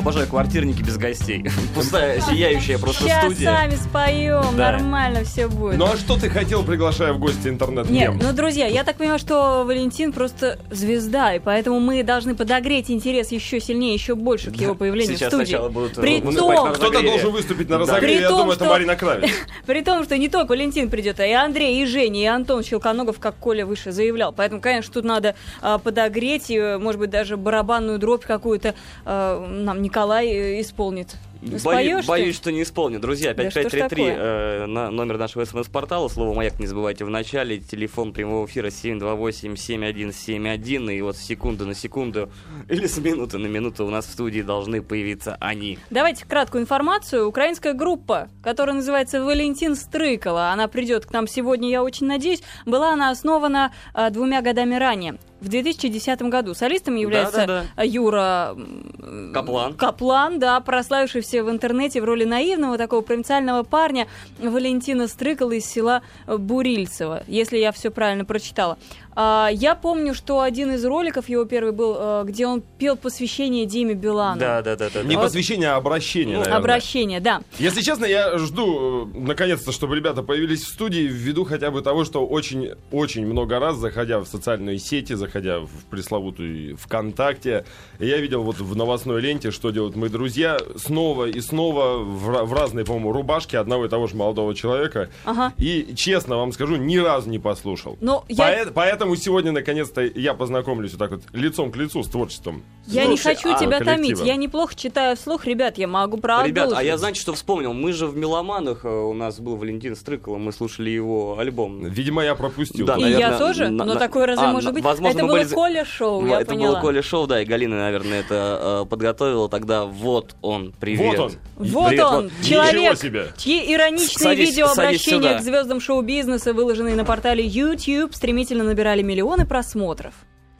Обожаю квартирники без гостей. Пустая, сияющая просто Сейчас студия. сами споем, Да. нормально все будет. Ну а что ты хотел, приглашая в гости интернет Нет, ну, друзья, я так понимаю, что Валентин просто звезда, и поэтому мы должны подогреть интерес еще сильнее, еще больше к его появлению Сейчас в студии. сначала будут, э, При том, Кто-то должен выступить на Да. разогреве, При я том, думаю, это что- Марина Кравец. При том, что не только Валентин придет, а и Андрей, и Женя, и Антон Щелконогов, как Коля выше заявлял. Поэтому, конечно, тут надо а, подогреть, и, может быть, даже барабанную дробь какую-то а, нам Николай э, исполнит. Бою- Споешь ты? боюсь, что не исполню. Друзья, Да что ж 5533, такое? э, на номер нашего смс-портала, слово «Маяк» не забывайте в начале, телефон прямого эфира 728-7171, и вот с секунды на секунду или с минуты на минуту у нас в студии должны появиться они. Давайте краткую информацию. Украинская группа, которая называется Валентин Стрыкала, она придет к нам сегодня, я очень надеюсь, была она основана а, двумя годами ранее. В 2010 году солистом является Да-да-да. а, Юра м, Каплан. Каплан, да, прославившийся в интернете в роли наивного такого провинциального парня Валентина Стрыкала из села э, Бурильцево, если я все правильно прочитала. А, я помню, что один из роликов его первый был, э, где он пел посвящение Диме Билану. Да, да, да, да. Не да. посвящение, а обращение, Ну, наверное. Обращение, да. Если честно, я жду, э, наконец-то, чтобы ребята появились в студии, ввиду хотя бы того, что очень-очень много раз, заходя в социальные сети, заходя в пресловутую ВКонтакте, я видел вот в новостной ленте, что делают мои друзья, снова и снова в, в разные, по-моему, рубашки одного и того же молодого человека. Ага. И, честно вам скажу, ни разу не послушал. Но я, Поэт- Поэтому сегодня, наконец-то, я познакомлюсь вот так вот лицом к лицу с творчеством. я не Слушай, хочу а тебя коллектива? томить. Я неплохо читаю вслух, ребят, я могу продолжить. Ребят, а я, знаете, что вспомнил? Мы же в «Меломанах», э, у нас был Валентин Стрыкало, мы слушали его альбом. Видимо, я пропустил. Да, И наверное, я тоже? на- Но на- такое разве а, может быть? возможно, это было были Коля Шоу, Ну, я это поняла. было Коля Шоу, да, и Галина, наверное, это э, подготовила тогда. Вот он, привет. Вот он. Вот Привет, он, вот. человек, Ничего себе. чьи ироничные Садись- видеообращения к звездам шоу-бизнеса, выложенные на портале YouTube, стремительно набирали миллионы просмотров.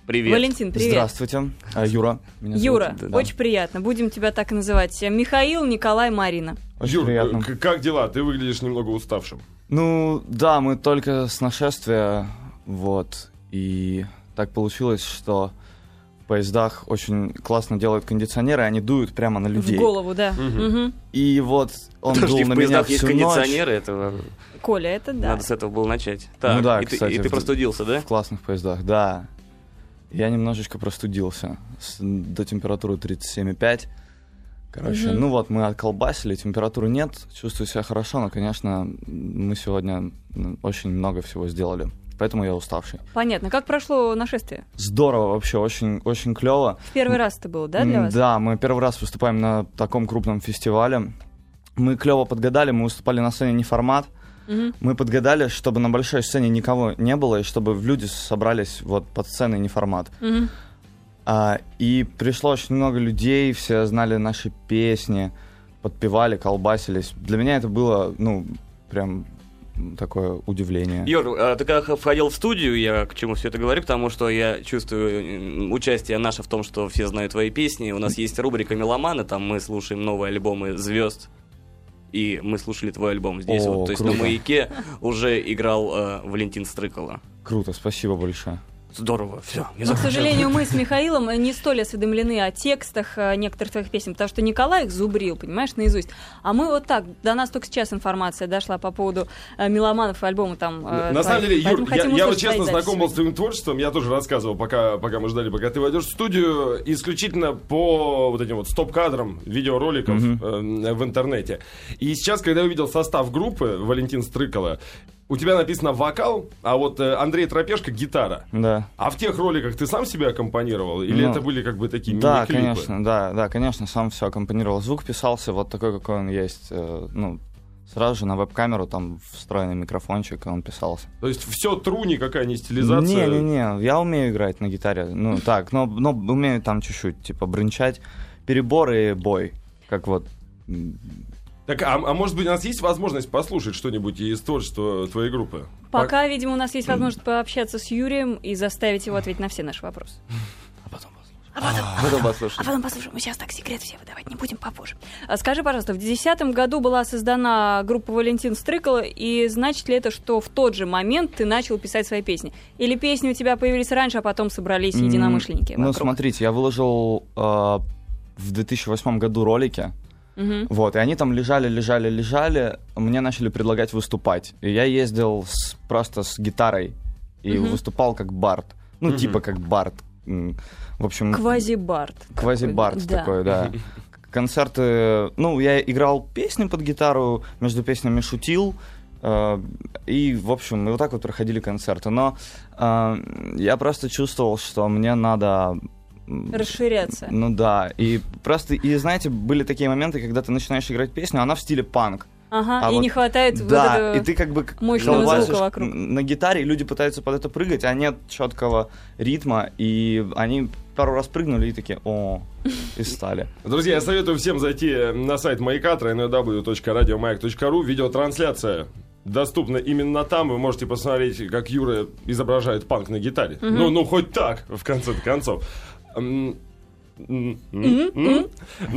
Привет. Валентин, привет. Здравствуйте, А, Юра. меня зовут. Юра, Да. очень приятно. Будем тебя так и называть. Михаил, Николай, Марина. Очень Юр, приятно. к- как дела? Ты выглядишь немного уставшим. Ну, да, мы только с нашествия, вот, и так получилось, что в поездах очень классно делают кондиционеры, они дуют прямо на людей. В голову, да. Мгм. И вот он Подожди, дул на меня поездах есть всю ночь кондиционеры, это Коля, это да. надо с этого было начать. Так, Ну да, и, ты- кстати, и ты в- простудился, да? в классных поездах, да. Я немножечко простудился с- до температуры 37,5. Короче, Мгм. ну вот, мы отколбасили, температуры нет, чувствую себя хорошо, но, конечно, мы сегодня очень много всего сделали. Поэтому я уставший. Понятно. Как прошло нашествие? Здорово вообще, очень, очень клево. В первый раз это было, да, для вас? Да, мы первый раз выступаем на таком крупном фестивале. Мы клево подгадали, мы выступали на сцене не формат. Мгм. Мы подгадали, чтобы на большой сцене никого не было, и чтобы люди собрались вот под сценой не формат. Мгм. А, и пришло очень много людей, все знали наши песни, подпевали, колбасились. Для меня это было, ну, прям такое удивление. Юр, а ты когда входил в студию, я к чему все это говорю, потому что я чувствую участие наше в том, что все знают твои песни. У нас есть рубрика «Меломаны», там мы слушаем новые альбомы звезд. И мы слушали твой альбом здесь. О, вот, то есть круто. на «Маяке» уже играл э, Валентин Стрыкало. Круто, спасибо большое. Здорово, все. Но, к сожалению, мы с Михаилом не столь осведомлены о текстах некоторых твоих песен, потому что Николай их зубрил, понимаешь, наизусть. А мы вот так, до нас только сейчас информация дошла по поводу э, меломанов и альбома там. э, На самом деле, Юр, Поэтому я, вот честно знаком был с твоим творчеством, я тоже рассказывал, пока, пока мы ждали, пока ты войдешь в студию, исключительно по вот этим вот стоп-кадрам видеороликов э, в интернете. И сейчас, когда я увидел состав группы Валентин Стрыкало, у тебя написано вокал, а вот э, Андрей Тропешка гитара. Да. А в тех роликах ты сам себя аккомпанировал? Или Ну, это были как бы такие Да, мини-клипы? конечно, да, да, конечно, сам все аккомпанировал. Звук писался вот такой, какой он есть. э, ну, сразу же на веб-камеру там встроенный микрофончик, и он писался. То есть все тру, никакая не стилизация? Не-не-не, я умею играть на гитаре. Ну, так, но, но умею там чуть-чуть, типа, бренчать. Перебор и бой. Как вот. Так, а, а может быть, у нас есть возможность послушать что-нибудь из творчества твоей группы? Пока, видимо, у нас есть возможность пообщаться с Юрием и заставить его ответить на все наши вопросы. А потом послушай. Потом послушай. А потом послушаем. Мы сейчас так секрет все выдавать не будем попозже. А Скажи, пожалуйста, в 2010 году была создана группа Валентин Стрыкало, и значит ли это, что в тот же момент ты начал писать свои песни? Или песни у тебя появились раньше, а потом собрались единомышленники Ну, смотрите, я выложил э, в 2008 году ролики. Мгм. Вот, и они там лежали, лежали, лежали. Мне начали предлагать выступать. И я ездил с- просто с гитарой и Мгм. выступал как бард. Ну, Мгм. типа как бард. В общем, Квази-бард. квази-бард Да. такой, да. Концерты... Ну, я играл песни под гитару, между песнями шутил. э, И, в общем, и вот так вот проходили концерты. Но э, я просто чувствовал, что мне надо... Расширяться. ну да, и просто, и знаете, были такие моменты, когда ты начинаешь играть песню, она в стиле панк. Ага, А и вот- не хватает вот да, этого... и ты как бы мощного звука вокруг. на гитаре, и люди пытаются под это прыгать, а нет четкого ритма, и они пару раз прыгнули и такие, о, и стали. Друзья, я советую всем зайти на сайт Маяка, www.radiomayak.ru. Видеотрансляция доступна именно там. Вы можете посмотреть, как Юра изображает панк на гитаре. Ну, ну, хоть так, в конце концов. Ну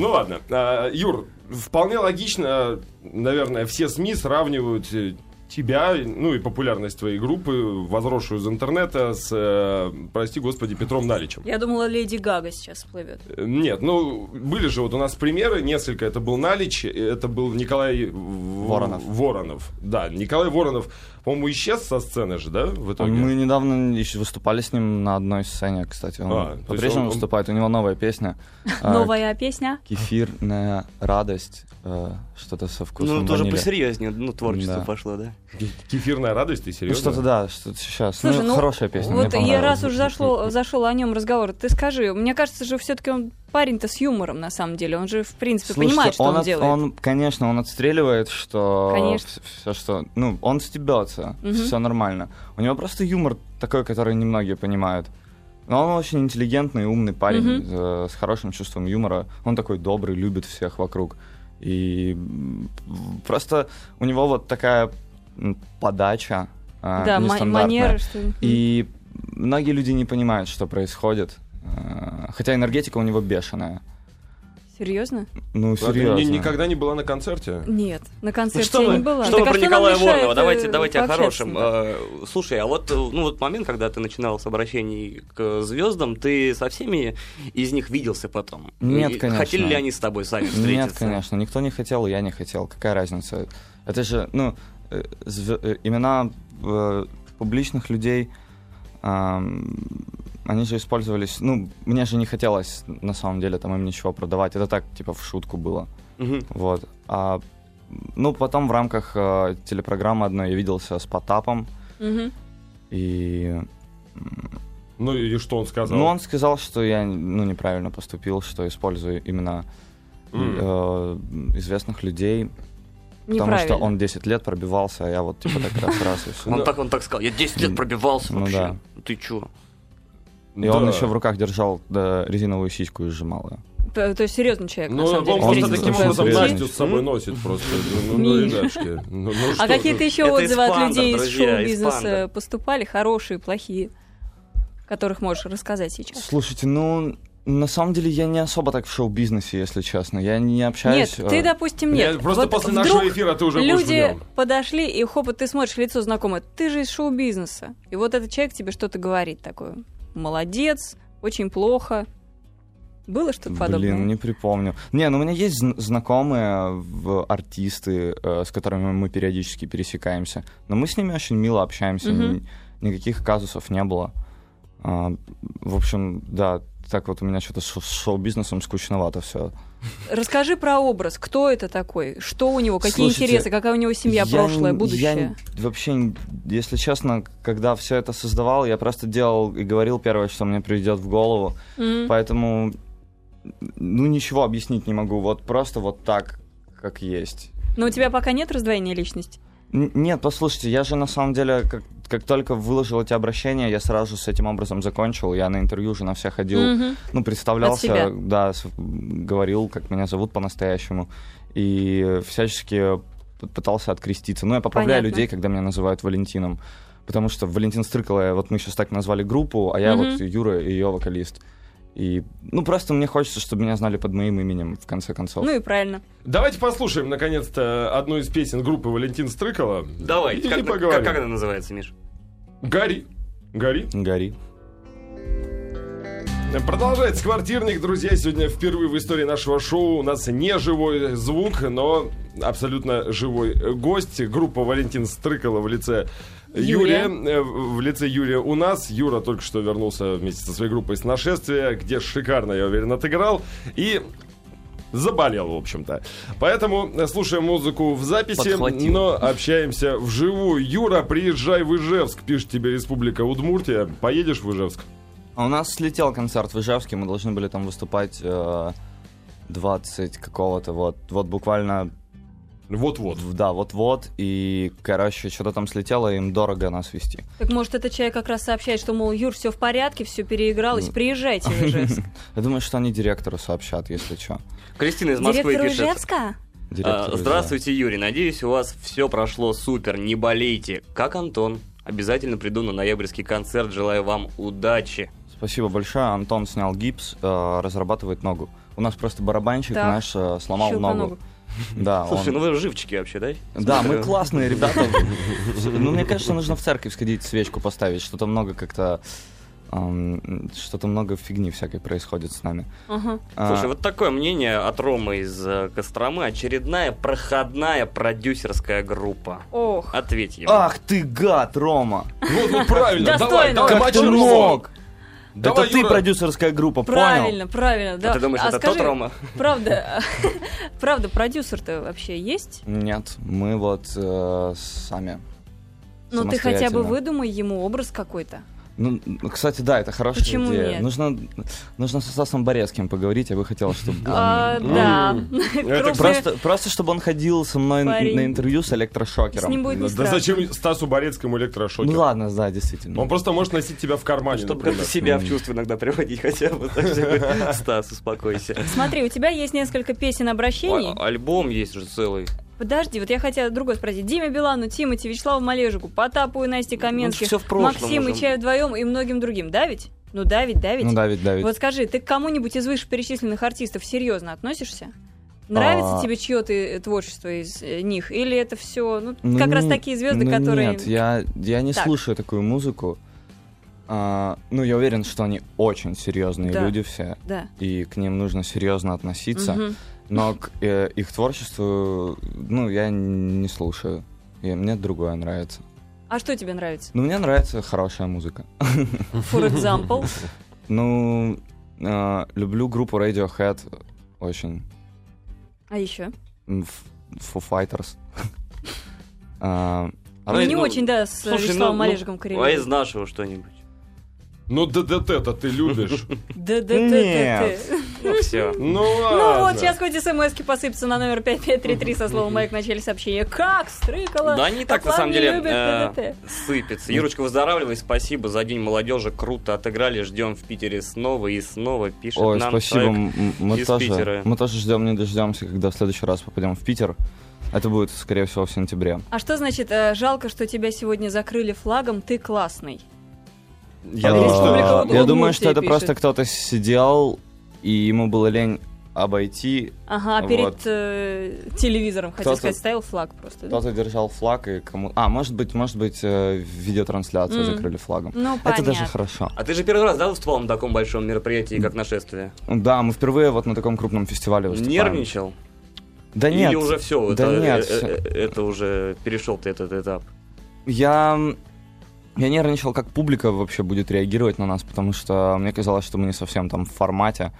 ладно. А, Юр, вполне логично, наверное, все СМИ сравнивают э, тебя, ну и популярность твоей группы, возросшую из интернета, с, э, прости господи, Петром Наличем. Я думала, Леди Гага сейчас всплывет. Э, Нет, ну, были же вот у нас примеры, несколько. Это был Налич, это был Николай Воронов. Воронов. Да, Николай Воронов, по-моему, исчез со сцены же, да, в итоге? Мы недавно еще выступали с ним на одной сцене, кстати. Он А, по-прежнему он- выступает, у него новая песня. Новая песня. Кефирная радость, э, что-то со вкусом Ну, тоже посерьезнее, ну, творчество пошло, да? Ке- Кефирная радость, ты Ну, серьезно? что-то да, что-то сейчас. Слушай, ну, ну, хорошая песня, Вот я раз уже зашло, зашел о нем разговор, ты скажи, мне кажется же, все-таки он парень-то с юмором, на самом деле. Он же, в принципе, Слушайте, понимает, что он, от- делает. он, конечно, он отстреливает, что Конечно. все, что, ну, он стебется, Мгм. все нормально. У него просто юмор такой, который немногие понимают. Но он очень интеллигентный, умный парень э, с хорошим чувством юмора. Он такой добрый, любит всех вокруг. И просто у него вот такая подача э, да, манера, что... И многие люди не понимают, что происходит. Э, Хотя энергетика у него бешеная. Серьезно? Ну, ты серьезно. ни- никогда не была на концерте? Нет, на концерте что я вы, не была. что Так вы а про Николая Воронова? э, Давайте, давайте о хорошем. ним? Э, Слушай, а вот, ну, вот момент, когда ты начинал с обращений к звездам, ты со всеми из них виделся потом? Нет, И конечно. Хотели ли они с тобой сами встретиться? Нет, конечно, никто не хотел, я не хотел. Какая разница? Это же, ну, зв- имена публичных людей, они же использовались, ну, мне же не хотелось на самом деле там им ничего продавать. Это так, типа, в шутку было. Мгм. Вот. А, ну, потом в рамках э, телепрограммы одной я виделся с Потапом, Мгм. и Ну и что он сказал? Ну, он сказал, что я ну, неправильно поступил, что использую именно М. э, известных людей, потому что он 10 лет пробивался, а я вот типа так раз раз и все. Он, так, он так сказал, я 10 лет пробивался Ну вообще. да. Ты чё? И он Да. еще в руках держал да, резиновую сиську и сжимал ее. То есть серьезный человек, Ну, на самом он деле. просто серьезный таким образом. Настю с собой носит просто. Ну, ну, ребятушки. Ну, ну А какие-то еще отзывы от людей из шоу-бизнеса поступали? Хорошие, плохие? Которых можешь рассказать сейчас. Слушайте, ну, на самом деле я не особо так в шоу-бизнесе, если честно. Я не Нет, общаюсь... ты, э, допустим, нет. Я- Просто Вот после вдруг нашего эфира ты уже Люди подошли, и хоп, ты смотришь лицо знакомое. Ты же из шоу-бизнеса. И вот этот человек тебе что-то говорит такое. Молодец, очень плохо. Было что-то подобное? Блин, не припомню. Не, ну у меня есть зн- знакомые в- артисты, э, с которыми мы периодически пересекаемся. Но мы с ними очень мило общаемся. Ни- никаких казусов не было. А, в общем, да, так вот у меня что-то с шоу-бизнесом скучновато все. Расскажи про образ. Кто это такой? Что у него? Какие Слушайте, интересы? Какая у него семья, прошлое, будущее? вообще, если честно, когда все это создавал, я просто делал и говорил первое, что мне придет в голову. М. Поэтому, ну, ничего объяснить не могу. Вот просто вот так, как есть. Но у тебя пока нет раздвоения личности? Нет, послушайте, я же на самом деле, как, как только выложил эти обращения, я сразу с этим образом закончил. Я на интервью уже на все ходил, Мгм. ну, представлялся, да, говорил, как меня зовут по-настоящему. И всячески пытался откреститься. Ну, я поправляю Понятно. людей, когда меня называют Валентином. Потому что Валентин Стрыкало, вот мы сейчас так назвали группу, а я Мгм. вот Юра, ее вокалист. И, ну, просто мне хочется, чтобы меня знали под моим именем, в конце концов. Ну и правильно. Давайте послушаем, наконец-то, одну из песен группы Валентин Стрыкало. Давай, И как, как, поговорим. как она называется, Миш? Гори. Гори. Гори. Продолжается квартирник, друзья. Сегодня впервые в истории нашего шоу у нас не живой звук, но абсолютно живой гость. Группа Валентин Стрыкала в лице Юрия. Юрия. Э, В лице Юрия у нас. Юра только что вернулся вместе со своей группой с нашествия, где шикарно, я уверен, отыграл. И заболел, в общем-то. Поэтому э, слушаем музыку в записи, Подхватил. но общаемся вживую. Юра, приезжай в Ижевск, пишет тебе Республика Удмуртия. Поедешь в Ижевск? А у нас слетел концерт в Ижевске, мы должны были там выступать э, 20 какого-то, вот, вот буквально, Вот-вот. да, вот-вот, и, короче, что-то там слетело, им дорого нас вести. Так может этот человек как раз сообщает, что, мол, Юр, все в порядке, все переигралось, приезжайте в Ижевск. Я думаю, что они директору сообщат, если что. Кристина из Москвы Директор пишет. Ижевска? А, Здравствуйте, Юрий. Надеюсь, у вас все прошло супер. Не болейте. Как Антон. Обязательно приду на ноябрьский концерт. Желаю вам удачи. Спасибо большое. Антон снял гипс, э, разрабатывает ногу. У нас просто барабанщик Так. наш э, сломал ногу. ногу. Да, Слушай, он- ну вы живчики вообще, да? Да, мы классные ребята. Ну, мне кажется, нужно в церковь сходить, свечку поставить. Что-то много как-то... Что-то много фигни всякой происходит с нами. А, Слушай, вот такое мнение от Ромы из э, Костромы. Очередная проходная продюсерская группа. Ох. Ответь ему. Ах ты гад, Рома! Вот, вот правильно, давай, Достойно. давай, Как ты мог? Давай, Это ты Юра. продюсерская группа, понял? Правильно, правильно. Да. А ты думаешь, это скажи, тот Рома? Правда, правда, продюсер-то вообще есть? Нет, мы вот э, сами. Ну ты хотя бы выдумай ему образ какой-то. Ну, кстати, да, это хорошая Почему идея. нет? Нужно, нужно со Стасом Борецким поговорить, я бы хотел, чтобы... А, Да. Просто, просто чтобы он ходил со мной на интервью с С электрошокером. ним будет не Да зачем Стасу Борецкому электрошокер? Ну ладно, да, действительно. Он просто может носить тебя в кармане, Чтобы как-то себя в чувство иногда приводить хотя бы. Стас, успокойся. Смотри, у тебя есть несколько песен обращений. А- Альбом есть же целый. Подожди, вот я хотела другое спросить. Диме Билану, Тимати, Вячеславу Малежику, Потапу и Насте Каменских, всё в прошлом Максиму уже. и Чаю вдвоем и многим другим. Да ведь? Ну да ведь, да ведь? Ну да, ведь, да, ведь. Вот скажи, ты к кому-нибудь из вышеперечисленных артистов серьезно относишься? Нравится А. тебе чье-то э, творчество из э, них? Или это все, ну, Ну, как раз не- такие звезды, ну, которые... Нет, я, я не Так. слушаю такую музыку. А, ну, я уверен, что они очень серьезные Да. люди все, Да. и к ним нужно серьезно относиться. Мгм. Но к э, их творчеству, ну, я не слушаю. И мне другое нравится. А что тебе нравится? Ну, мне нравится хорошая музыка. For example. Ну, э, люблю группу Radiohead очень. А еще? Foo Fighters. А, Ну, не ну, очень, да, с Слушай, Вячеславом ну, Малежиком ну, а из нашего что-нибудь? Ну ДДТ-то ты любишь. Да, Ну все. Ну Ну ладно. вот, сейчас хоть смс посыпятся на номер 5533 со словом «Майк» в начале сообщения. Как? Стрыкала? Да не так, на самом деле, э, ДДТ. сыпется. Юрочка, выздоравливай, спасибо за День молодежи, круто отыграли, ждем в Питере снова и снова, пишет Ой, нам спасибо. Мы из тоже, Питера. мы тоже ждем, не дождемся, когда в следующий раз попадем в Питер. Это будет, скорее всего, в сентябре. А что значит, э, жалко, что тебя сегодня закрыли флагом, ты классный? Я А, думаю, что... Я думаю, что это пишет. просто кто-то сидел, и ему было лень обойти. Ага, а перед Вот. э, телевизором, хотел сказать, ставил флаг просто. да? Кто-то держал флаг, и кому... А, может быть, может быть, э, видеотрансляцию М. закрыли флагом. Ну, Это понятно. даже хорошо. А ты же первый раз, да, выступал на таком большом мероприятии, как нашествие? Да, мы впервые вот на таком крупном фестивале выступаем. Нервничал? Да нет. Или уже все, Да это, нет, э, э, это уже перешел ты этот этап? Я... Я нервничал, как публика вообще будет реагировать на нас, потому что мне казалось, что мы не совсем там в формате.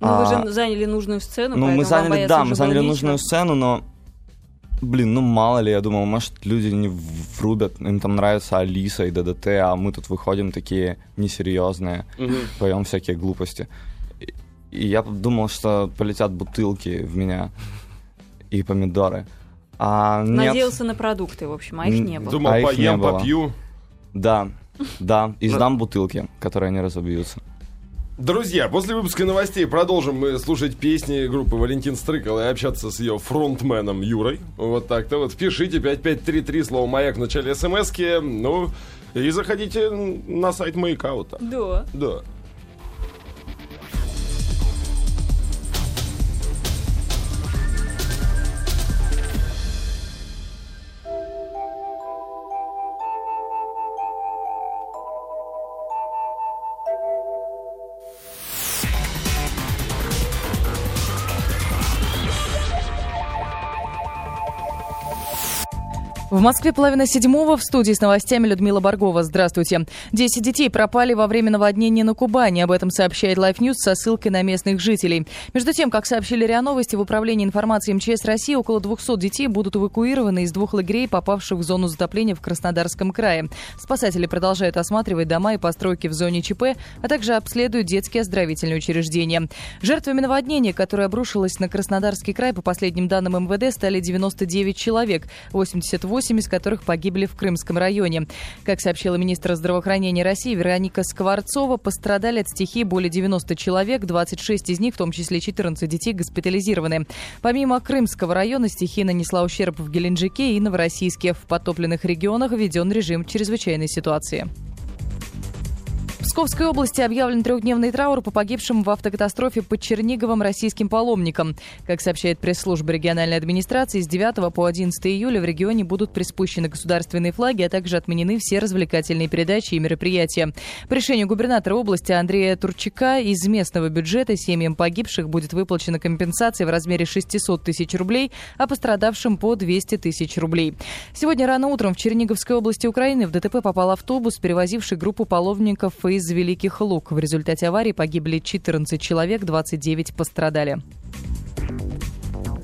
Ну, вы А, же заняли нужную сцену, Ну, мы заняли, да, мы заняли нечего. нужную сцену, но, блин, ну мало ли, я думал, может, люди не врубят, им там нравится Алиса и ДДТ, а мы тут выходим такие несерьезные, поем всякие глупости. И, и я думал, что полетят бутылки в меня и помидоры. А нет. Надеялся на продукты, в общем, а их не было. Думал, А их не поем, было. попью. Да, да, и сдам бутылки, которые не разобьются. Друзья, после выпуска новостей продолжим мы слушать песни группы Валентин Стрыкал и общаться с ее фронтменом Юрой. Вот так-то вот. Пишите 5533 слово «Маяк» в начале смс Ну, и заходите на сайт Маяка вот так. Да. Да. В Москве половина седьмого. В студии с новостями Людмила Баргова. Здравствуйте. Десять детей пропали во время наводнения на Кубани. Об этом сообщает Life News со ссылкой на местных жителей. Между тем, как сообщили РИА Новости, в Управлении информации МЧС России около 200 детей будут эвакуированы из двух лагерей, попавших в зону затопления в Краснодарском крае. Спасатели продолжают осматривать дома и постройки в зоне ЧП, а также обследуют детские оздоровительные учреждения. Жертвами наводнения, которое обрушилось на Краснодарский край, по последним данным МВД, стали 99 человек. 88 8 из которых погибли в Крымском районе. Как сообщила министр здравоохранения России Вероника Скворцова, пострадали от стихии более 90 человек, 26 из них, в том числе 14 детей, госпитализированы. Помимо Крымского района, стихия нанесла ущерб в Геленджике и Новороссийске. В потопленных регионах введен режим чрезвычайной ситуации. Псковской области объявлен трехдневный траур по погибшим в автокатастрофе под Черниговым российским паломникам. Как сообщает пресс-служба региональной администрации, с 9 по 11 июля в регионе будут приспущены государственные флаги, а также отменены все развлекательные передачи и мероприятия. По решению губернатора области Андрея Турчака из местного бюджета семьям погибших будет выплачена компенсация в размере 600 тысяч рублей, а пострадавшим по 200 тысяч рублей. Сегодня рано утром в Черниговской области Украины в ДТП попал автобус, перевозивший группу паломников из Великих Лук. В результате аварии погибли 14 человек, 29 пострадали.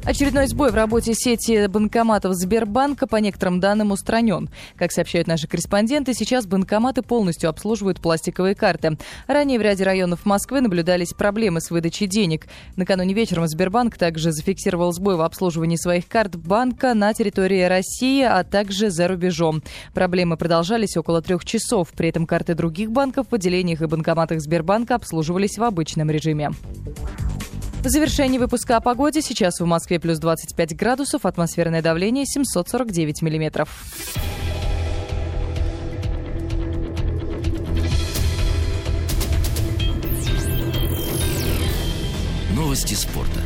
Очередной сбой в работе сети банкоматов Сбербанка по некоторым данным устранен. Как сообщают наши корреспонденты, сейчас банкоматы полностью обслуживают пластиковые карты. Ранее в ряде районов Москвы наблюдались проблемы с выдачей денег. Накануне вечером Сбербанк также зафиксировал сбой в обслуживании своих карт банка на территории России, а также за рубежом. Проблемы продолжались около трех часов. При этом карты других банков в отделениях и банкоматах Сбербанка обслуживались в обычном режиме. В завершении выпуска о погоде сейчас в Москве плюс 25 градусов, атмосферное давление 749 миллиметров. Новости спорта.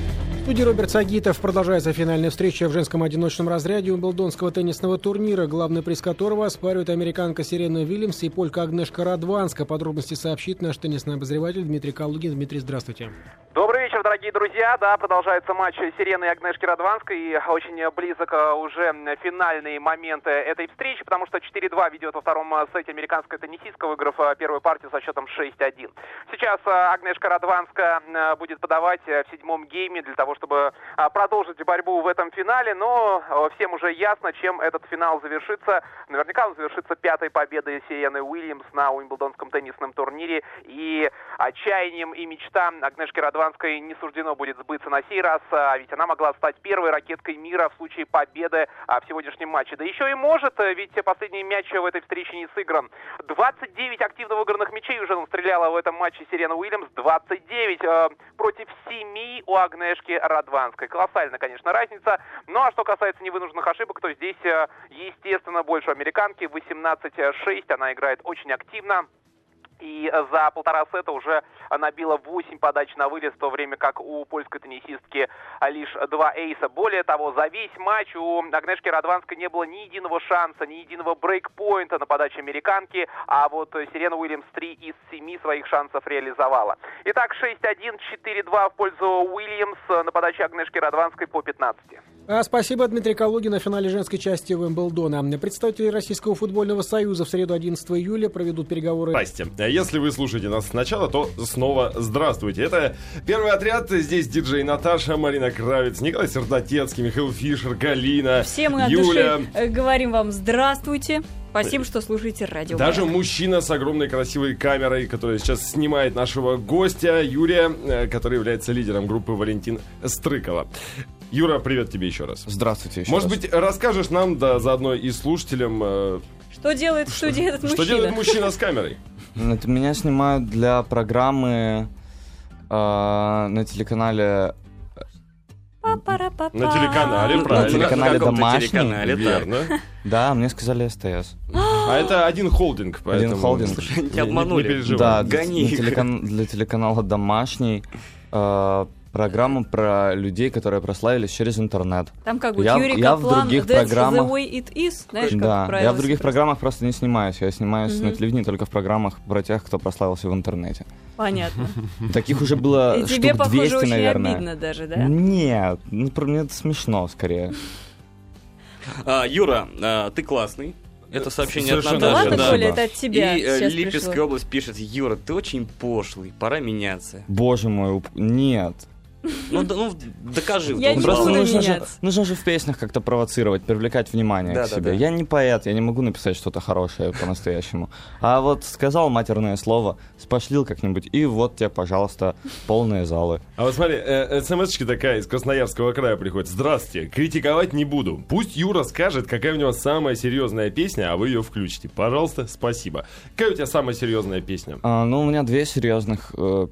Студии Роберт Сагитов продолжается финальная встреча в женском одиночном разряде Умблдонского теннисного турнира, главный приз которого оспаривают американка Сирена Вильямс и полька Агнешка Радванска. Подробности сообщит наш теннисный обозреватель Дмитрий Калугин. Дмитрий, здравствуйте. Добрый вечер, дорогие друзья. Да, продолжается матч Сирены и Агнешки Радванской. И очень близок э, уже финальный момент этой встречи, потому что 4-2 ведет во втором э, сете американская теннисистка, выиграв э, первую партию со счетом 6-1. Сейчас Агнешка Радванска будет подавать в седьмом гейме для того, чтобы продолжить борьбу в этом финале. Но всем уже ясно, чем этот финал завершится. Наверняка он завершится пятой победой Сирены Уильямс на Уимблдонском теннисном турнире. И отчаянием и мечтам Агнешки Радванской не суждено будет сбыться на сей раз, а ведь она могла стать первой ракеткой мира в случае победы а, в сегодняшнем матче. Да еще и может, ведь последний мяч в этой встрече не сыгран. 29 активно выигранных мячей уже стреляла в этом матче Сирена Уильямс. 29 э, против 7 у Агнешки Радванской. Колоссальная, конечно, разница. Ну а что касается невынужденных ошибок, то здесь, э, естественно, больше американки. 18-6. Она играет очень активно. И за полтора сета уже набила 8 подач на вылез, в то время как у польской теннисистки лишь два эйса. Более того, за весь матч у Агнешки Радванской не было ни единого шанса, ни единого брейкпоинта на подаче американки, а вот Сирена Уильямс 3 из 7 своих шансов реализовала. Итак, 6-1, 4-2 в пользу Уильямс на подаче Агнешки Радванской по 15. А, спасибо, Дмитрий Калугин. На финале женской части Уимблдона. Представители Российского футбольного союза в среду 11 июля проведут переговоры... Здрасте. Если вы слушаете нас сначала, то снова здравствуйте. Это первый отряд. Здесь диджей Наташа, Марина Кравец, Николай Сердотецкий, Михаил Фишер, Галина, Все мы от Юля. души э, говорим вам здравствуйте. Спасибо, что слушаете радио. Даже мужчина с огромной красивой камерой, который сейчас снимает нашего гостя Юрия, э, который является лидером группы Валентин Стрыкова. Юра, привет тебе еще раз. Здравствуйте еще Может раз. быть, расскажешь нам, да, заодно и слушателям, э, Что делает в студии этот что мужчина? делает мужчина с камерой? Это меня снимают для программы э, на телеканале. На телеканале, правильно. На телеканале «Домашний». телеканале. Верно. Да, мне сказали СТС. А это один холдинг, поэтому... Один холдинг. Не- Тебя обманули. Не переживай. Да, Гони для, телеканала «Домашний» программа про людей, которые прославились через интернет. Там как бы Я- Юрий я в Каплан, других That's программах- the way it is. Знаешь, как да, правило я в других просто. программах просто не снимаюсь. Я снимаюсь Мгм. на телевидении только в программах про тех, кто прославился в интернете. Понятно. Таких уже было И тебе, штук похоже, 200, очень наверное. обидно даже, да? Нет, ну, про мне это смешно скорее. А, Юра, а, ты классный. Это сообщение от Совершенно Да Наташи. ладно, да. Коля, это от тебя И э, сейчас Липецкая пришло. область пишет, Юра, ты очень пошлый, пора меняться. Боже мой, уп- нет. Ну, да- ну докажи. Я не буду нужно же, нужно же в песнях как-то провоцировать, привлекать внимание Да, к да, себе. да. Я не поэт, я не могу написать что-то хорошее по-настоящему. А вот сказал матерное слово, спошлил как-нибудь, и вот тебе, пожалуйста, полные залы. А вот смотри, э, смс-очка такая из Красноярского края приходит. Здравствуйте, критиковать не буду. Пусть Юра скажет, какая у него самая серьезная песня, а вы ее включите. Пожалуйста, спасибо. Какая у тебя самая серьезная песня? А, ну, у меня две серьезных... э,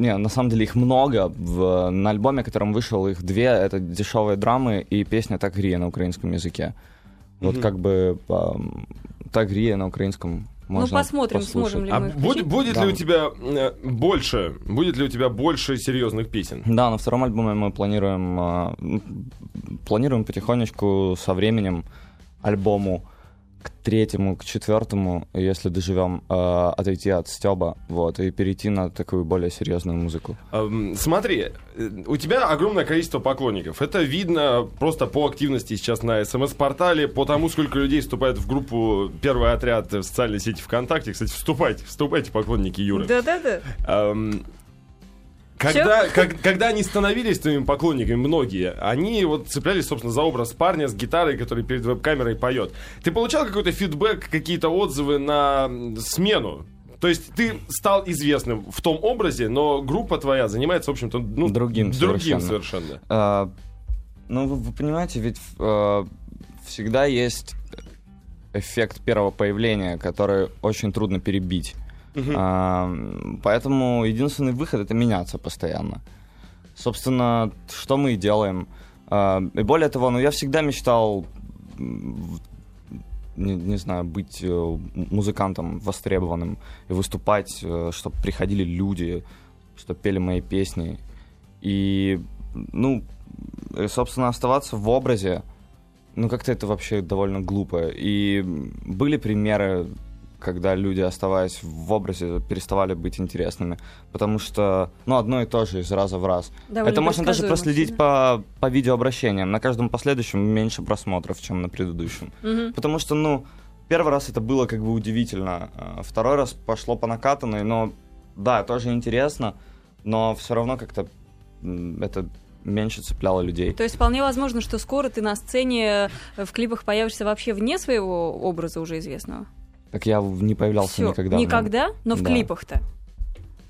не, на самом деле их много. В, на альбоме, которым вышел, их две. Это дешевые драмы и песня «Так гріє» на украинском языке. Вот как бы ам, «Так гріє» на украинском Ну, можно посмотрим, послушать. сможем ли А мы будет, включить. будет Да. ли у тебя э, больше, будет ли у тебя больше серьезных песен? Да, на втором альбоме мы планируем, а, м, планируем потихонечку со временем альбому к третьему, к четвертому, если доживем, а, отойти от Стеба, вот, и перейти на такую более серьезную музыку. Эм, Смотри, э, у тебя огромное количество поклонников. Это видно просто по активности сейчас на СМС-портале, по тому, сколько людей вступает в группу «Первый отряд» в социальной сети ВКонтакте. Кстати, вступайте, вступайте, поклонники Юры. Да-да-да. Когда, как- когда они становились твоими поклонниками, многие, они вот цеплялись, собственно, за образ парня с гитарой, который перед веб-камерой поет. Ты получал какой-то фидбэк, какие-то отзывы на смену? То есть ты стал известным в том образе, но группа твоя занимается, в общем-то, ну, Другим другим совершенно. совершенно. А, ну, вы, вы понимаете, ведь а, всегда есть эффект первого появления, который очень трудно перебить. А, поэтому единственный выход это меняться постоянно. Собственно, что мы и делаем. А, и более того, ну я всегда мечтал, не, не знаю, быть э, музыкантом востребованным и выступать, чтобы приходили люди, чтобы пели мои песни. И, ну, э, собственно, оставаться в образе, ну, как-то это вообще довольно глупо. И были примеры, когда люди, оставаясь в образе, переставали быть интересными. Потому что, ну, одно и то же из раза в раз. Довольно это можно даже проследить по, по видеообращениям. На каждом последующем меньше просмотров, чем на предыдущем. Мгм. Потому что, ну, первый раз это было как бы удивительно, а второй раз пошло по накатанной, но да, тоже интересно, но все равно как-то это меньше цепляло людей. То есть вполне возможно, что скоро ты на сцене э, в клипах появишься вообще вне своего образа уже известного. Так я не появлялся Всё. никогда. Никогда? Но в Да. клипах-то.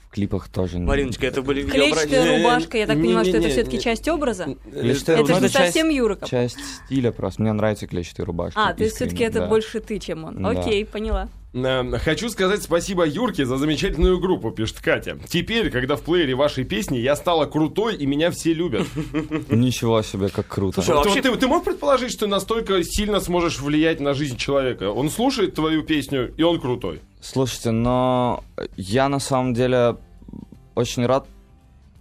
В клипах тоже. не- Мариночка, это были Клетчатая рубашка, я так понимаю, что это Не-не-не, все-таки не- часть образа? Клетчатая Это рубашка- же ну, не совсем Юра. часть стиля просто. Мне нравятся клетчатые рубашки. А, ты искренне, все-таки это да. больше ты, чем он. Да. Окей, поняла. Э, Хочу сказать спасибо Юрке за замечательную группу, пишет Катя. Теперь, когда в плеере вашей песни я стала крутой и меня все любят. Ничего себе, как круто. Слушай, а вообще- ты, ты мог предположить, что ты настолько сильно сможешь влиять на жизнь человека? Он слушает твою песню, и он крутой. Слушайте, но я на самом деле очень рад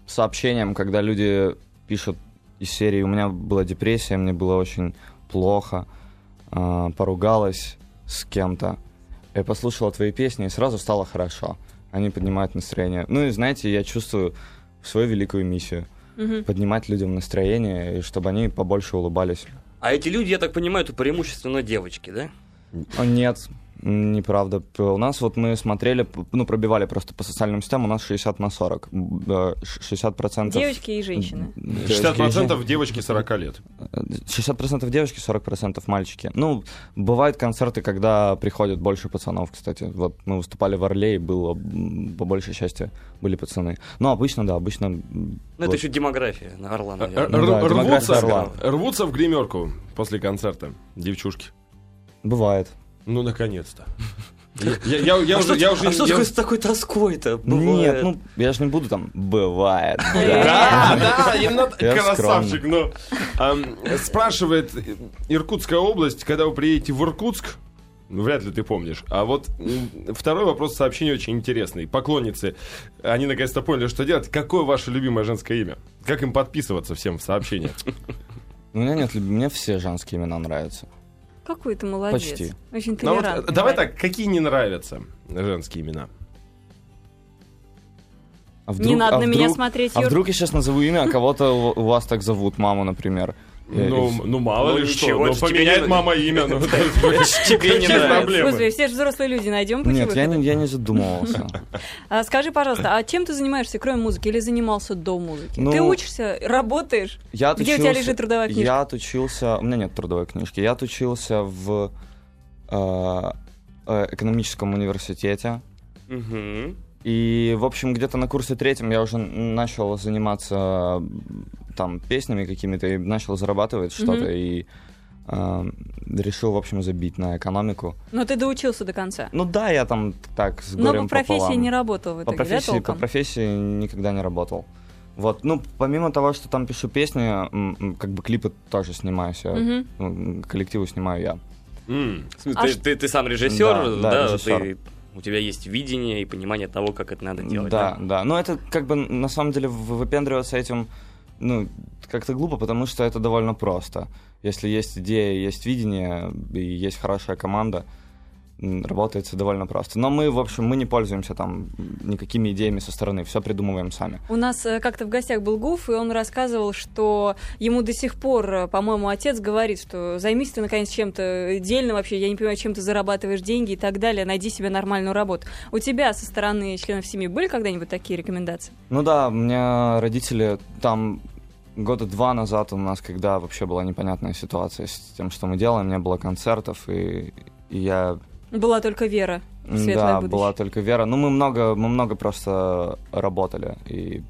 сообщениям, когда люди пишут из серии «У меня была депрессия, мне было очень плохо, а, поругалась с кем-то, я послушала твои песни, и сразу стало хорошо». Они поднимают настроение. Ну и знаете, я чувствую свою великую миссию Мгм. поднимать людям настроение, и чтобы они побольше улыбались. А эти люди, я так понимаю, это преимущественно девочки, да? Нет, неправда. У нас вот мы смотрели, ну, пробивали просто по социальным сетям, у нас 60 на 40. М, э, ш- 60%... Девочки и женщины. девочки и 60% девочки 40 лет. жен- 60% девочки, 40% мальчики. Ну, бывают концерты, когда приходят больше пацанов, кстати. Вот мы выступали в Орле, и было, по большей части, были пацаны. Но обычно, да, обычно... Ну, это еще демография на Орла, Р- наверное. Ну да, р- демография Орла. рвутся, рвутся в гримерку после концерта девчушки. Бывает. Ну, наконец-то. Я, я- я а уже, что, я уже, а что я- такое с такой тоской-то? Нет, ну, я же не буду там... Бывает. Да, да, именно красавчик. Ам, спрашивает Иркутская область, когда вы приедете в Иркутск, ну, вряд ли ты помнишь. А вот второй вопрос сообщения очень интересный. Поклонницы, они наконец-то поняли, что делать. Какое ваше любимое женское имя? Как им подписываться всем в сообщениях? У меня нет, люб- мне все женские имена нравятся. Какой ты молодец. Почти. Очень Ну, вот, толерантный. э, давай так, какие не нравятся женские имена? А Не надо а на меня вдруг- смотреть, А Юр. вдруг я сейчас назову имя, а кого-то у вас так зовут, маму, например. Ну, ну мало Ну, ли ничего, что. Ну, поменяет не- мама имя. Ну, Тебе не какие нравится. проблемы? Господи, все же взрослые люди, найдем пути Нет, я не, я не задумывался. А скажи, пожалуйста, а чем ты занимаешься, кроме музыки, или занимался до музыки? Ну, ты учишься, работаешь? Я Где у тебя лежит трудовая книжка? Я отучился... У меня нет трудовой книжки. Я отучился в э, э, экономическом университете. И, в общем, где-то на курсе третьем я уже начал заниматься там песнями какими-то и начал зарабатывать что-то. Мгм. И э, решил, в общем, забить на экономику. Но ты доучился до конца. Ну да, я там так с Но горем по профессии пополам. не работал в По итоге, да, профессии, по толком? профессии никогда не работал. Вот, ну, помимо того, что там пишу песни, как бы клипы тоже снимаю я. Мгм. Ну, коллективы снимаю я. Смысле, А Ты, ш- ты- ты сам режиссер, Да, да? да, режиссер. ты- у тебя есть видение и понимание того, как это надо делать. да, да. Но это как бы на самом деле выпендриваться этим, ну, как-то глупо, потому что это довольно просто. Если есть идея, есть видение и есть хорошая команда, м, работает все довольно просто. Но мы, в общем, мы не пользуемся там никакими идеями со стороны, все придумываем сами. У нас э, как-то в гостях был Гуф, и он рассказывал, что ему до сих пор, э, по-моему, отец говорит, что займись ты, наконец, чем-то дельным вообще, я не понимаю, чем ты зарабатываешь деньги и так далее, найди себе нормальную работу. У тебя со стороны членов семьи были когда-нибудь такие рекомендации? Ну да, у меня родители там года два назад у нас, когда вообще была непонятная ситуация с тем, что мы делаем, не было концертов, и, и я... Была только вера светлое да, будущее. была только вера. Ну, мы много, мы много просто работали, и,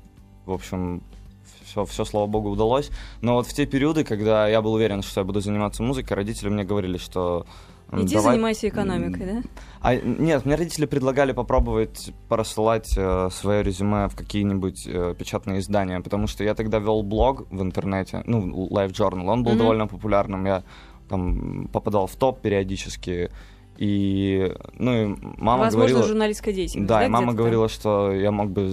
в общем, все, все, слава богу, удалось. Но вот в те периоды, когда я был уверен, что я буду заниматься музыкой, родители мне говорили, что... Иди давай- занимайся экономикой, да? а, нет, мне родители предлагали попробовать порассылать э, свое резюме в какие-нибудь э, печатные издания, потому что я тогда вел блог в интернете, ну, Live Journal, он был Мгм. довольно популярным, я там попадал в топ периодически, и, ну, и мама Возможно, говорила... журналистская деятельность. Да, Да, и мама где-то там? говорила, что я мог бы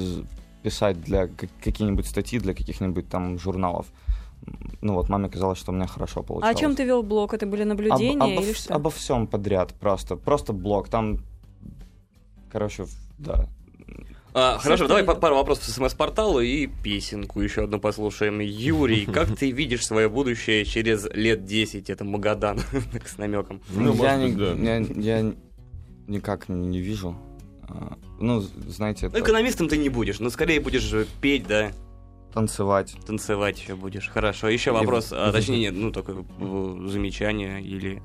писать для как- какие-нибудь статьи, для каких-нибудь там журналов. Ну вот, маме казалось, что у меня хорошо А получалось. о чем ты вел блог? Это были наблюдения Об- обо, или что? обо всем подряд, просто. Просто блог. Там, короче, да. А, хорошо, давай пару вопросов с СМС-портала и песенку еще одну послушаем. Юрий, как ты видишь свое будущее через лет 10? Это Магадан с намеком. Ну, я, ни- быть, да. я, я никак не, не вижу. А, Ну, знаете, Ну, это экономистом ты не будешь, но скорее будешь петь, да, танцевать. танцевать еще будешь. Хорошо, еще вопрос, а, точнее, нет, ну, такое замечание или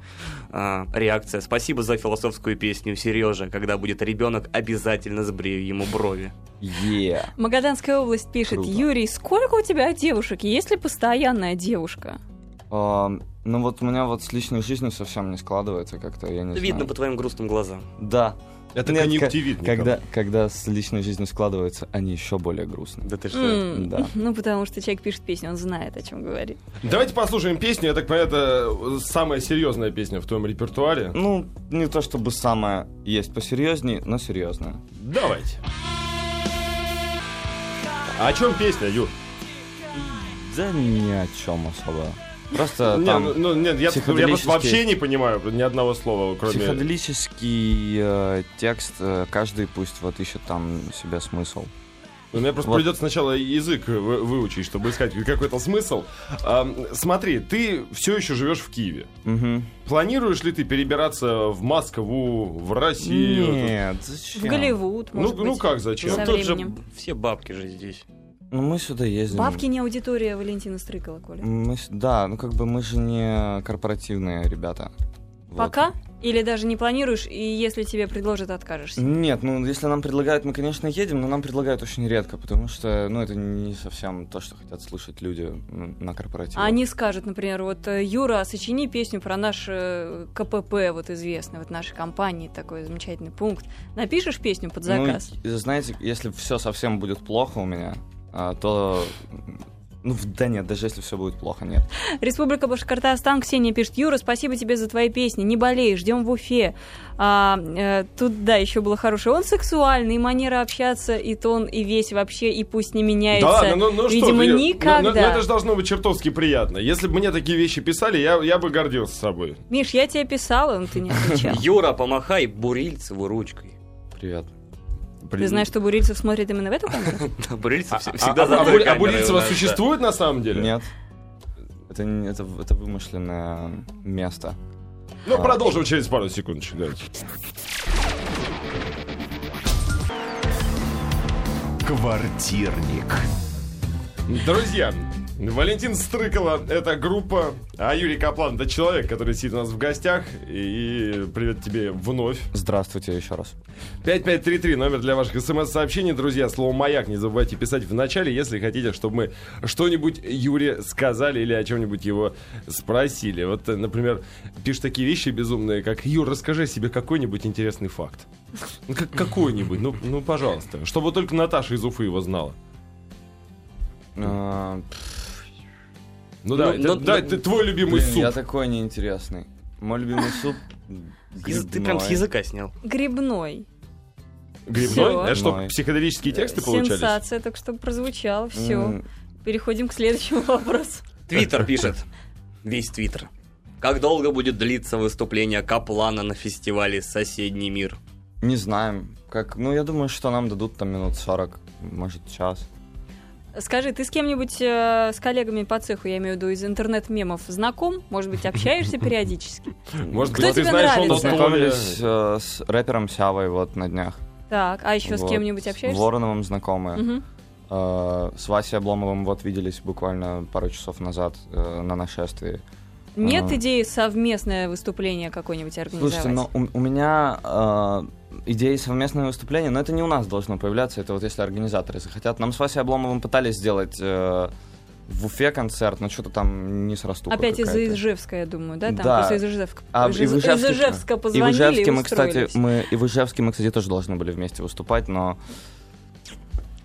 а, реакция. Спасибо за философскую песню, Сережа. Когда будет ребенок, обязательно сбрею ему брови. Е. Магаданская область пишет, Круто. Юрий, сколько у тебя девушек? Есть ли постоянная девушка? А, ну вот у меня вот с личной жизнью совсем не складывается как-то, я не Видно знаю. по твоим грустным глазам. Да. Это Нет, конъюнктивит. Когда, когда с личной жизнью складываются, они еще более грустные. Да ты что? М, да. Ну, потому что человек пишет песню, он знает, о чем говорит. Давайте послушаем песню. Я так понимаю, это самая серьезная песня в твоем репертуаре. Ну, не то чтобы самое есть посерьезнее, но серьезное. Давайте. А о чем песня, Юр? Да ни о чем особо. Просто Не, там ну, ну, нет, я, я просто психоделический- вообще не понимаю ни одного слова, кроме... психоделический э, текст, э, каждый пусть вот ищет там себе смысл. Ну, Мне просто Вот. придется сначала язык вы- выучить, чтобы искать какой-то смысл. Ам, смотри, ты все еще живешь в Киеве. Мгм. Планируешь ли ты перебираться в Москву, в Россию? Нет, зачем? В Голливуд, Ну, может ну быть. как, зачем? Со Тут же все бабки же здесь. Ну, мы сюда ездим. Бабки не аудитория Валентина Стрыкала, Коля. Мы да, ну как бы мы же не корпоративные ребята. Вот. Пока? Или даже не планируешь, и если тебе предложат, откажешься? Нет, ну если нам предлагают, мы, конечно, едем, но нам предлагают очень редко, потому что, ну, это не совсем то, что хотят слышать люди ну, на корпоративе. Они скажут, например, вот, э, Юра, сочини песню про наш э, КПП, вот известный, вот нашей компании, такой замечательный пункт. Напишешь песню под заказ? Ну, знаете, если все совсем будет плохо у меня, то... Ну, да нет, даже если все будет плохо, нет. Республика Башкортостан, Ксения пишет, Юра, спасибо тебе за твои песни, не болей, ждем в Уфе. А, э, тут, да, еще было хорошее. Он сексуальный, и манера общаться, и тон, и весь вообще, и пусть не меняется. Да ну, ну что Видимо, ну, никогда. Ну, ну, это же должно быть чертовски приятно. Если бы мне такие вещи писали, я, я бы гордился собой. Миш, я тебе писала, но ты не отвечал. Юра, помахай Бурильцеву ручкой. Привет. Ты знаешь, что Бурильцев смотрит именно в эту камеру? Бурильцев А, а- всегда за а а Бурильцева существует на самом деле? Нет. Это, это, это вымышленное место. Ну, А. продолжим через пару секундочек. Давайте. Квартирник. Друзья, Валентин Стрыкало — это группа, а Юрий Каплан — это человек, который сидит у нас в гостях. И привет тебе вновь. Здравствуйте еще раз. 5533, номер для ваших смс-сообщений. Друзья, слово «Маяк» не забывайте писать в начале, если хотите, чтобы мы что-нибудь Юре сказали или о чем-нибудь его спросили. Вот, например, пишут такие вещи безумные, как «Юр, расскажи себе какой-нибудь интересный факт». Ну, как какой-нибудь, ну, ну, пожалуйста. Чтобы только Наташа из Уфы его знала. Ну, да, ну, да, ну, ты- твой любимый блин, суп. я такой неинтересный. Мой любимый суп Ты прям с языка снял. Грибной. Грибной? Всё. Это что, психоделические тексты получались? Сенсация только что прозвучала. Все. Переходим к следующему вопросу. Твиттер пишет. Весь Твиттер. Как долго будет длиться выступление Каплана на фестивале «Соседний мир»? Не знаем. Как, ну, я думаю, что нам дадут там минут 40, может, час. Скажи, ты с кем-нибудь, э, с коллегами по цеху, я имею в виду, из интернет-мемов знаком? Может быть, общаешься периодически? Может Кто быть, ты тебе знаешь, он Познакомились э, с рэпером Сявой вот на днях. Так, а еще с кем-нибудь С общаешься? Вороновым знакомые. Э, с Васей Обломовым вот виделись буквально пару часов назад э, на нашествии. Нет Ага. идеи совместное выступление какое-нибудь организовать? Слушайте, но у, у меня э, идеи совместного выступления, но это не у нас должно появляться, это вот если организаторы захотят. Нам с Васей Обломовым пытались сделать э, в Уфе концерт, но что-то там не срастуха Опять из. Ижевска, я думаю, да? Там Да. просто из Ижевска, А, и Ижевске- из Ижевска И позвонили в Ижевске мы, устроились. кстати, мы, и в Ижевске мы, кстати, тоже должны были вместе выступать, но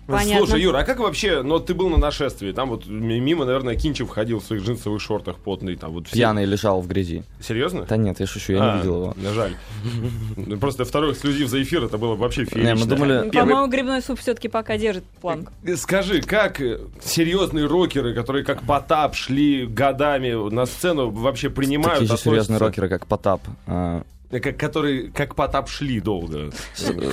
Понятно. Слушай, Юра, а как вообще, ну ты был на нашествии, там вот мимо, наверное, Кинчев ходил в своих джинсовых шортах потный, там вот все- пьяный лежал в грязи. Серьезно? Да нет, я шучу, я А, не видел его. да, Жаль. Ну, Просто второй эксклюзив за эфир, это было вообще феерично. мы думали, По-моему, грибной суп все-таки пока держит планку. Э, Скажи, как э, серьезные рокеры, которые как Потап шли годами на сцену, вообще принимают, такие же серьезные рокеры, как Потап. Э, как, которые как Потап шли долго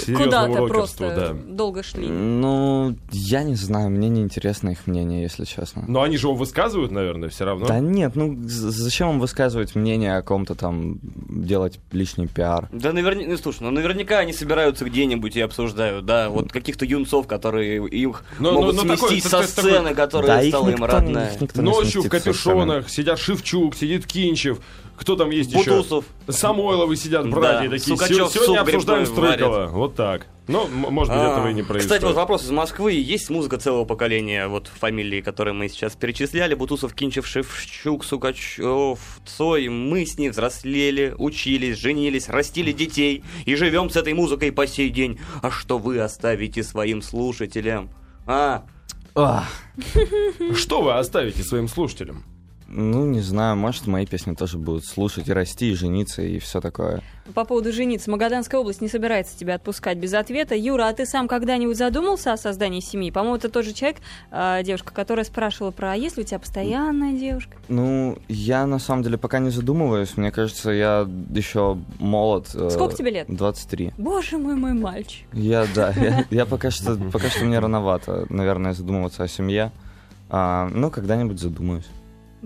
Куда-то рокерству, просто да. долго шли. Ну, я не знаю, мне не интересно их мнение, если честно. Но они же его высказывают, наверное, все равно. Да нет, ну зачем вам высказывать мнение о ком-то там, делать лишний пиар? Да наверняка, ну, слушай, ну наверняка они собираются где-нибудь и обсуждают, да, вот каких-то юнцов, которые их ну, могут ну, такой- сместить такой- со сцены, которая Да, их стала им родная. их никто не Ночью в капюшонах сидят Шевчук, сидит Кинчев. Кто там есть еще? Бутусов. Самойловы сидят, братья Да, такие. Сукачев Се- Сегодня суп обсуждаем Стрыкова. Вот так. Ну, может быть, А, этого и не происходит. Кстати, вот вопрос из Москвы. Есть музыка целого поколения, вот фамилии, которые мы сейчас перечисляли. Бутусов, Кинчев, Шевчук, Сукачев, Цой. Мы с ней взрослели, учились, женились, растили детей и живем с этой музыкой по сей день. А что вы оставите своим слушателям? А, Что вы оставите своим слушателям? Ну, не знаю, может, мои песни тоже будут слушать и расти, и жениться, и все такое. По поводу жениться. Магаданская область не собирается тебя отпускать без ответа. Юра, а ты сам когда-нибудь задумался о создании семьи? По-моему, это тот же человек, а, девушка, которая спрашивала про, а есть ли у тебя постоянная девушка? Ну, я на самом деле пока не задумываюсь. Мне кажется, я еще молод. э, Сколько тебе лет? 23. Боже мой, мой мальчик. Я, да, я, я пока что, пока что мне рановато, наверное, задумываться о семье. А, ну, когда-нибудь задумаюсь.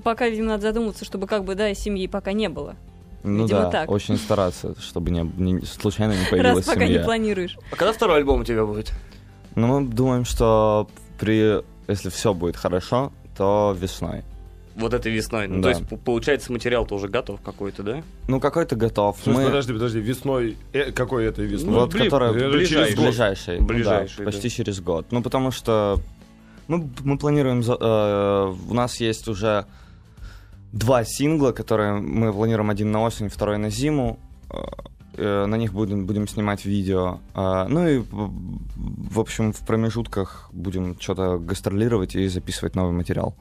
Пока, видимо, надо задуматься, чтобы как бы, да, семьи пока не было. Ну Видимо, да, так. очень стараться, чтобы не, не- случайно не Раз появилась пока не семья. планируешь. а когда второй альбом у тебя будет? Но мы думаем, что при, если все будет хорошо, то весной. Вот этой весной. Ну, Да. то есть, получается, материал-то уже готов какой-то, да? Ну, какой-то готов. Слушай, мы... подожди, подожди, весной... э, какой это весной? Вот, бли- которая это ближайший. год. ближайший. ну да, Ближайший, да. почти через год. Ну, потому что ну, мы планируем... э, у нас есть уже два сингла, которые мы планируем один на осень, второй на зиму. Э, э, на них будем, будем снимать видео. Э, ну и, в общем, в промежутках будем что-то гастролировать и записывать новый материал.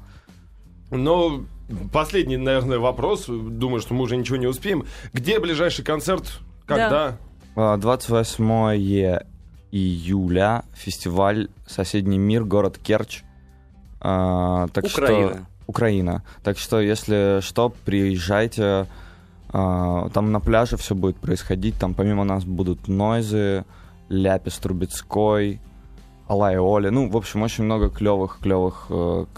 Ну, последний, наверное, вопрос. Думаю, что мы уже ничего не успеем. Где ближайший концерт? Когда? Э, 28 июля фестиваль «Соседний мир», город Керчь. Э, так Что... Украина. Украина. Так что, если что, приезжайте. А, Там на пляже все будет происходить. Там помимо нас будут Нойзы, Ляпис Трубецкой, Алла и Оля. Ну, в общем, очень много клевых, клевых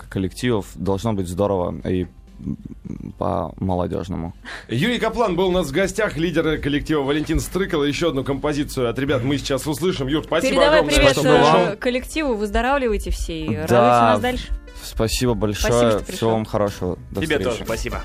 коллективов. Должно быть здорово. И по-молодежному. Юрий Каплан был у нас в гостях, лидер коллектива Валентин Стрыкало. Еще одну композицию от ребят мы сейчас услышим. Юр, спасибо Передавай огромное. привет э, пришел. коллективу, выздоравливайте все и Да. радуйте нас дальше. Спасибо большое. Спасибо. Всего вам хорошего. До Тебе встречи. тоже спасибо.